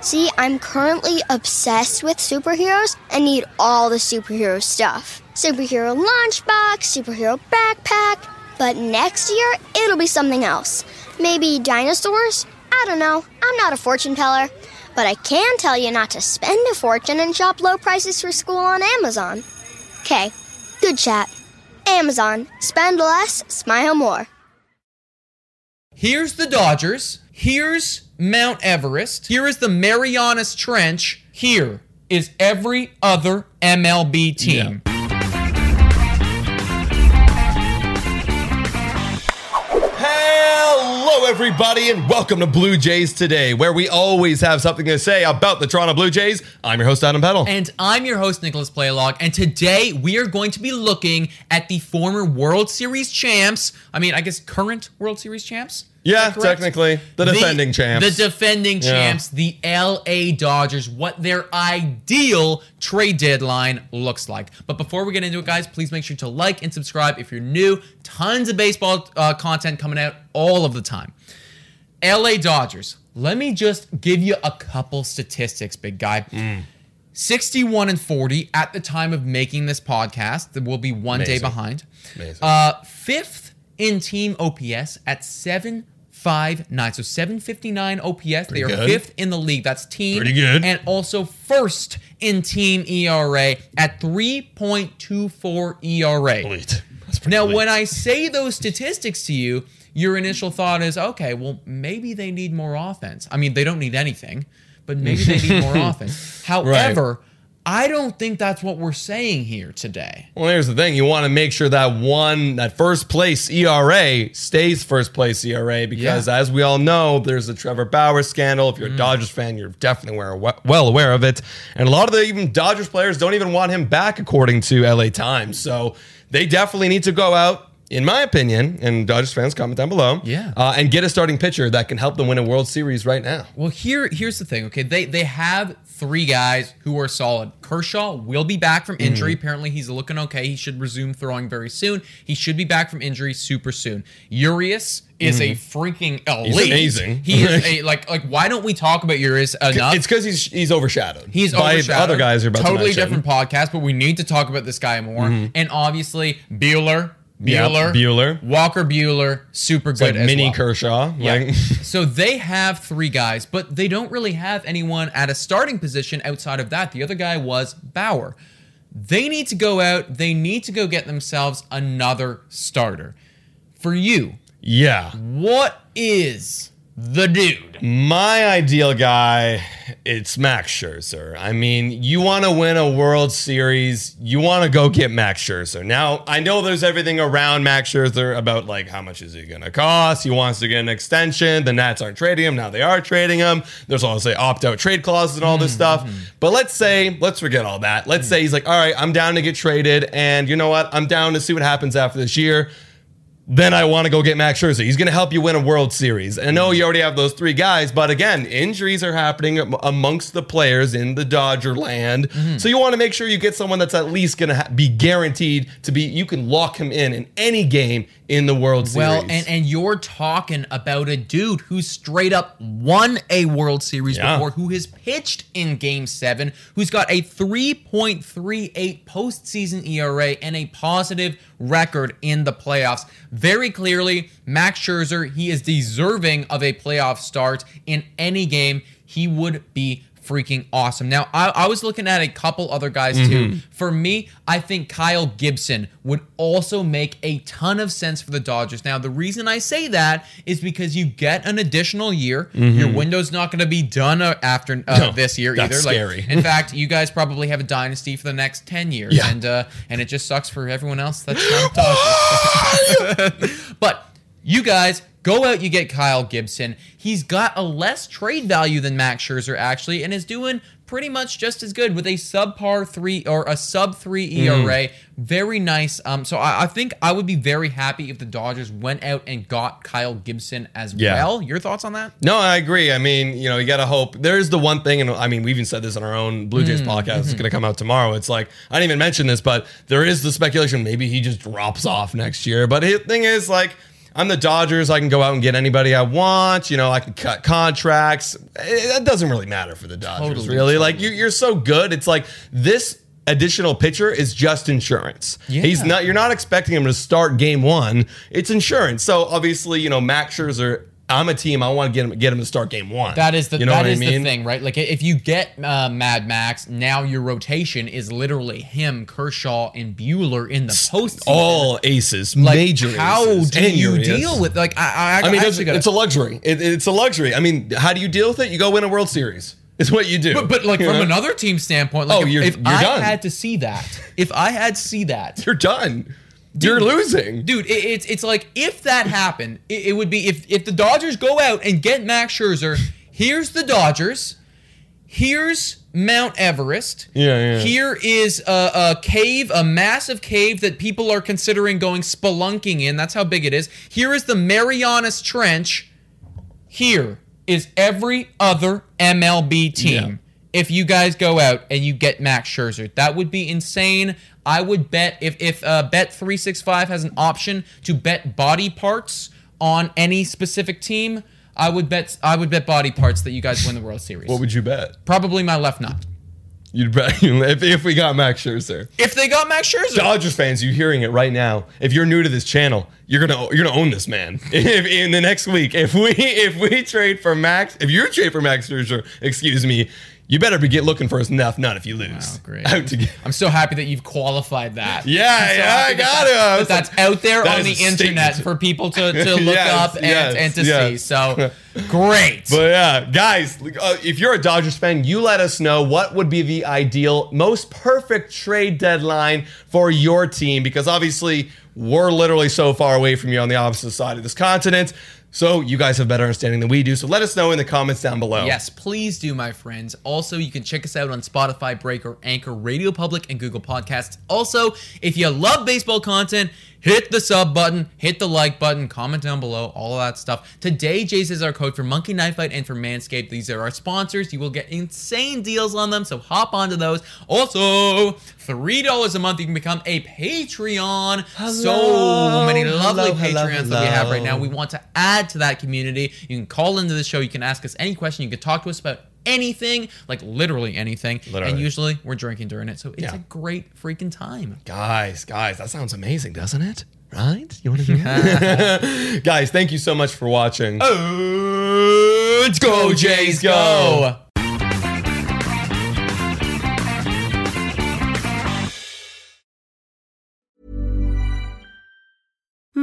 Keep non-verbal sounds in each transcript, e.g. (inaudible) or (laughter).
See, I'm currently obsessed with superheroes and need all the superhero stuff. Superhero lunchbox, superhero backpack. But next year, it'll be something else. Maybe dinosaurs? I don't know. I'm not a fortune teller. But I can tell you not to spend a fortune and shop low prices for school on Amazon. Okay, good chat. Amazon. Spend less, smile more. Here's the Dodgers. Here's Mount Everest. Here is the Marianas Trench. Here is every other MLB team. Hello, everybody, and welcome to Blue Jays Today, where we always have something to say about the Toronto Blue Jays. I'm your host, Adam Peddle. And I'm your host, Nicholas Playlog. And today we are going to be looking at the former World Series champs. I mean, I guess current World Series champs. Yeah, technically, the defending champs. The defending Yeah. champs, the LA Dodgers, what their ideal trade deadline looks like. But before we get into it, guys, please make sure to like and subscribe if you're new. Tons of baseball uh, content coming out all of the time. LA Dodgers, let me just give you a couple statistics, big guy. Mm. 61 and 40 at the time of making this podcast. That will be one day Amazing. behind. Amazing. Uh, fifth in team OPS at 759. So 759 OPS. they are good. fifth in the league. That's team. Pretty good. And also first in team ERA at 3.24 ERA. Elite. That's pretty Now, elite. when I say those statistics to you, your initial thought is, okay, well, maybe they need more offense. I mean, they don't need anything, but maybe they need more (laughs) offense. However, I don't think that's what we're saying here today. Well, here's the thing: you want to make sure that one, that first place ERA stays first place ERA because, Yeah. as we all know, there's the Trevor Bauer scandal. If you're a mm. Dodgers fan, you're definitely aware, well aware of it. And a lot of the even Dodgers players don't even want him back, according to LA Times. So they definitely need to go out. In my opinion, and Dodgers fans comment down below, Yeah. uh, and get a starting pitcher that can help them win a World Series right now. Well, here here's the thing. Okay, they they have three guys who are solid. Kershaw will be back from injury. Mm-hmm. Apparently, he's looking okay. He should resume throwing very soon. He should be back from injury super soon. Urias is a freaking elite. Mm-hmm. amazing. He is (laughs) a like like. Why don't we talk about Urias enough? It's because he's he's overshadowed. He's by overshadowed. other guys are about totally to. Mm-hmm. different podcast, but we need to talk about this guy more. And obviously, Buehler, Yep, Bueller, Bueller. Walker Buehler, super It's good like mini well. Kershaw. Yeah. Like, (laughs) so they have three guys, but they don't really have anyone at a starting position outside of that. The other guy was Bauer. They need to go out. They need to go get themselves another starter. For you, yeah. what is the dude? My ideal guy, it's Max Scherzer. I mean, you want to win a World Series, you want to go get Max Scherzer. Now, I know there's everything around Max Scherzer about like how much is he going to cost. He wants to get an extension. The Nats aren't trading him. Now they are trading him. There's all say opt out trade clauses and all this stuff. Mm-hmm. But let's say, let's forget all that. Let's mm. say he's like, all right, I'm down to get traded. And you know what? I'm down to see what happens after this year. Then I want to go get Max Scherzer. He's going to help you win a World Series. And I know you already have those three guys, but again, injuries are happening amongst the players in the Dodger land. Mm-hmm. So you want to make sure you get someone that's at least going to ha- be guaranteed to be. You can lock him in in any game in the World Series. Well, and, and you're talking about a dude who straight up won a World Series Yeah. before, who has pitched in Game 7, who's got a 3.38 postseason ERA and a positive record in the playoffs. Very clearly, Max Scherzer, he is deserving of a playoff start in any game. He would be freaking awesome. Now, I, I was looking at a couple other guys too. For me, I think Kyle Gibson would also make a ton of sense for the Dodgers. Now, the reason I say that is because you get an additional year. Your window's not going to be done uh, after uh, No, this year that's either. Like, in (laughs) fact, you guys probably have a dynasty for the next 10 years. Yeah. And uh, and it just sucks for everyone else that's not (gasps) Dodgers. (laughs) (laughs) but you guys go out, you get Kyle Gibson. He's got a less trade value than Max Scherzer actually, and is doing pretty much just as good with a subpar three or a sub three Mm. ERA. Very nice. Um, so I, I think I would be very happy if the Dodgers went out and got Kyle Gibson as Yeah. well. Your thoughts on that? No, I agree. I mean, you know, you got to hope. There's the one thing, and I mean, we even said this on our own Blue Jays podcast. It's going to come out tomorrow. It's like, I didn't even mention this, but there is the speculation maybe he just drops off next year. But the thing is, like, I'm the Dodgers. I can go out and get anybody I want. You know, I can cut contracts. It, that doesn't really matter for the Dodgers, Totally, really. Like, you, you're so good. It's like this additional pitcher is just insurance. Yeah. He's not. You're not expecting him to start game one. It's insurance. So obviously, you know, Max Scherzer. I'm a team. I want to get him get him to start game one. That is the you know that is I mean? the thing, right? Like if you get uh, Mad Max, now your rotation is literally him, Kershaw, and Buehler in the postseason. All aces, like, major. How aces, do and you deal with like I I, I mean, it's, actually gotta- it's a luxury. It, it's a luxury. I mean, how do you deal with it? You go win a World Series. (laughs) It's what you do. but, but like You from know? another team standpoint, like Oh, if, you're- if you're I done. had to see that, if I had to see that, (laughs) you're done. You're losing. dude, it, it's it's like if that happened, it, it would be if if the Dodgers go out and get Max Scherzer. Here's the Dodgers. Here's Mount Everest. Yeah, yeah. Here is a, a cave, a massive cave that people are considering going spelunking in. That's how big it is. Here is the Marianas Trench. Here is every other MLB team. Yeah. If you guys go out and you get Max Scherzer, that would be insane. I would bet if if uh, Bet three six five has an option to bet body parts on any specific team, I would bet I would bet body parts that you guys win the World Series. What would you bet? Probably my left nut. You'd bet (laughs) if, if we got Max Scherzer. If they got Max Scherzer, Dodgers fans, you're hearing it right now. If you're new to this channel, you're gonna you're gonna own this man. (laughs) If in the next week, if we (laughs) if we trade for Max, if you trade for Max Scherzer, excuse me, you better be get looking for enough nut if you lose. Oh, great. (laughs) Out to get. I'm so happy that you've qualified that. Yeah, so yeah, I got it. that- I was that that's like, out there that on the internet statement. for people to, to (laughs) look Yes, up and, yes, and to yes. see. So (laughs) great. But yeah, guys, uh, if you're a Dodgers fan, you let us know what would be the ideal, most perfect trade deadline for your team because obviously we're literally so far away from you on the opposite side of this continent. So you guys have better understanding than we do. So let us know in the comments down below. Yes, please do, my friends. Also, you can check us out on Spotify, Breaker, Anchor, Radio Public, and Google Podcasts. Also, if you love baseball content, hit the sub button, hit the like button, comment down below, all of that stuff. TodayJays is our code for Monkey Knife Fight and for Manscaped. These are our sponsors. You will get insane deals on them, so hop onto those. Also, $3 a month, you can become a Patreon. Hello, so many lovely hello, hello, Patreons that we have right now. We want to add to that community. You can call into the show. You can ask us any question. You can talk to us about anything, like literally anything. Literally. And usually we're drinking during it. So it's Yeah. a great freaking time. Guys, guys, that sounds amazing, doesn't it? Right? You want to do it? (laughs) (laughs) guys, thank you so much for watching. Let's go, Jays, go.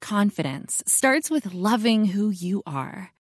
Confidence starts with loving who you are.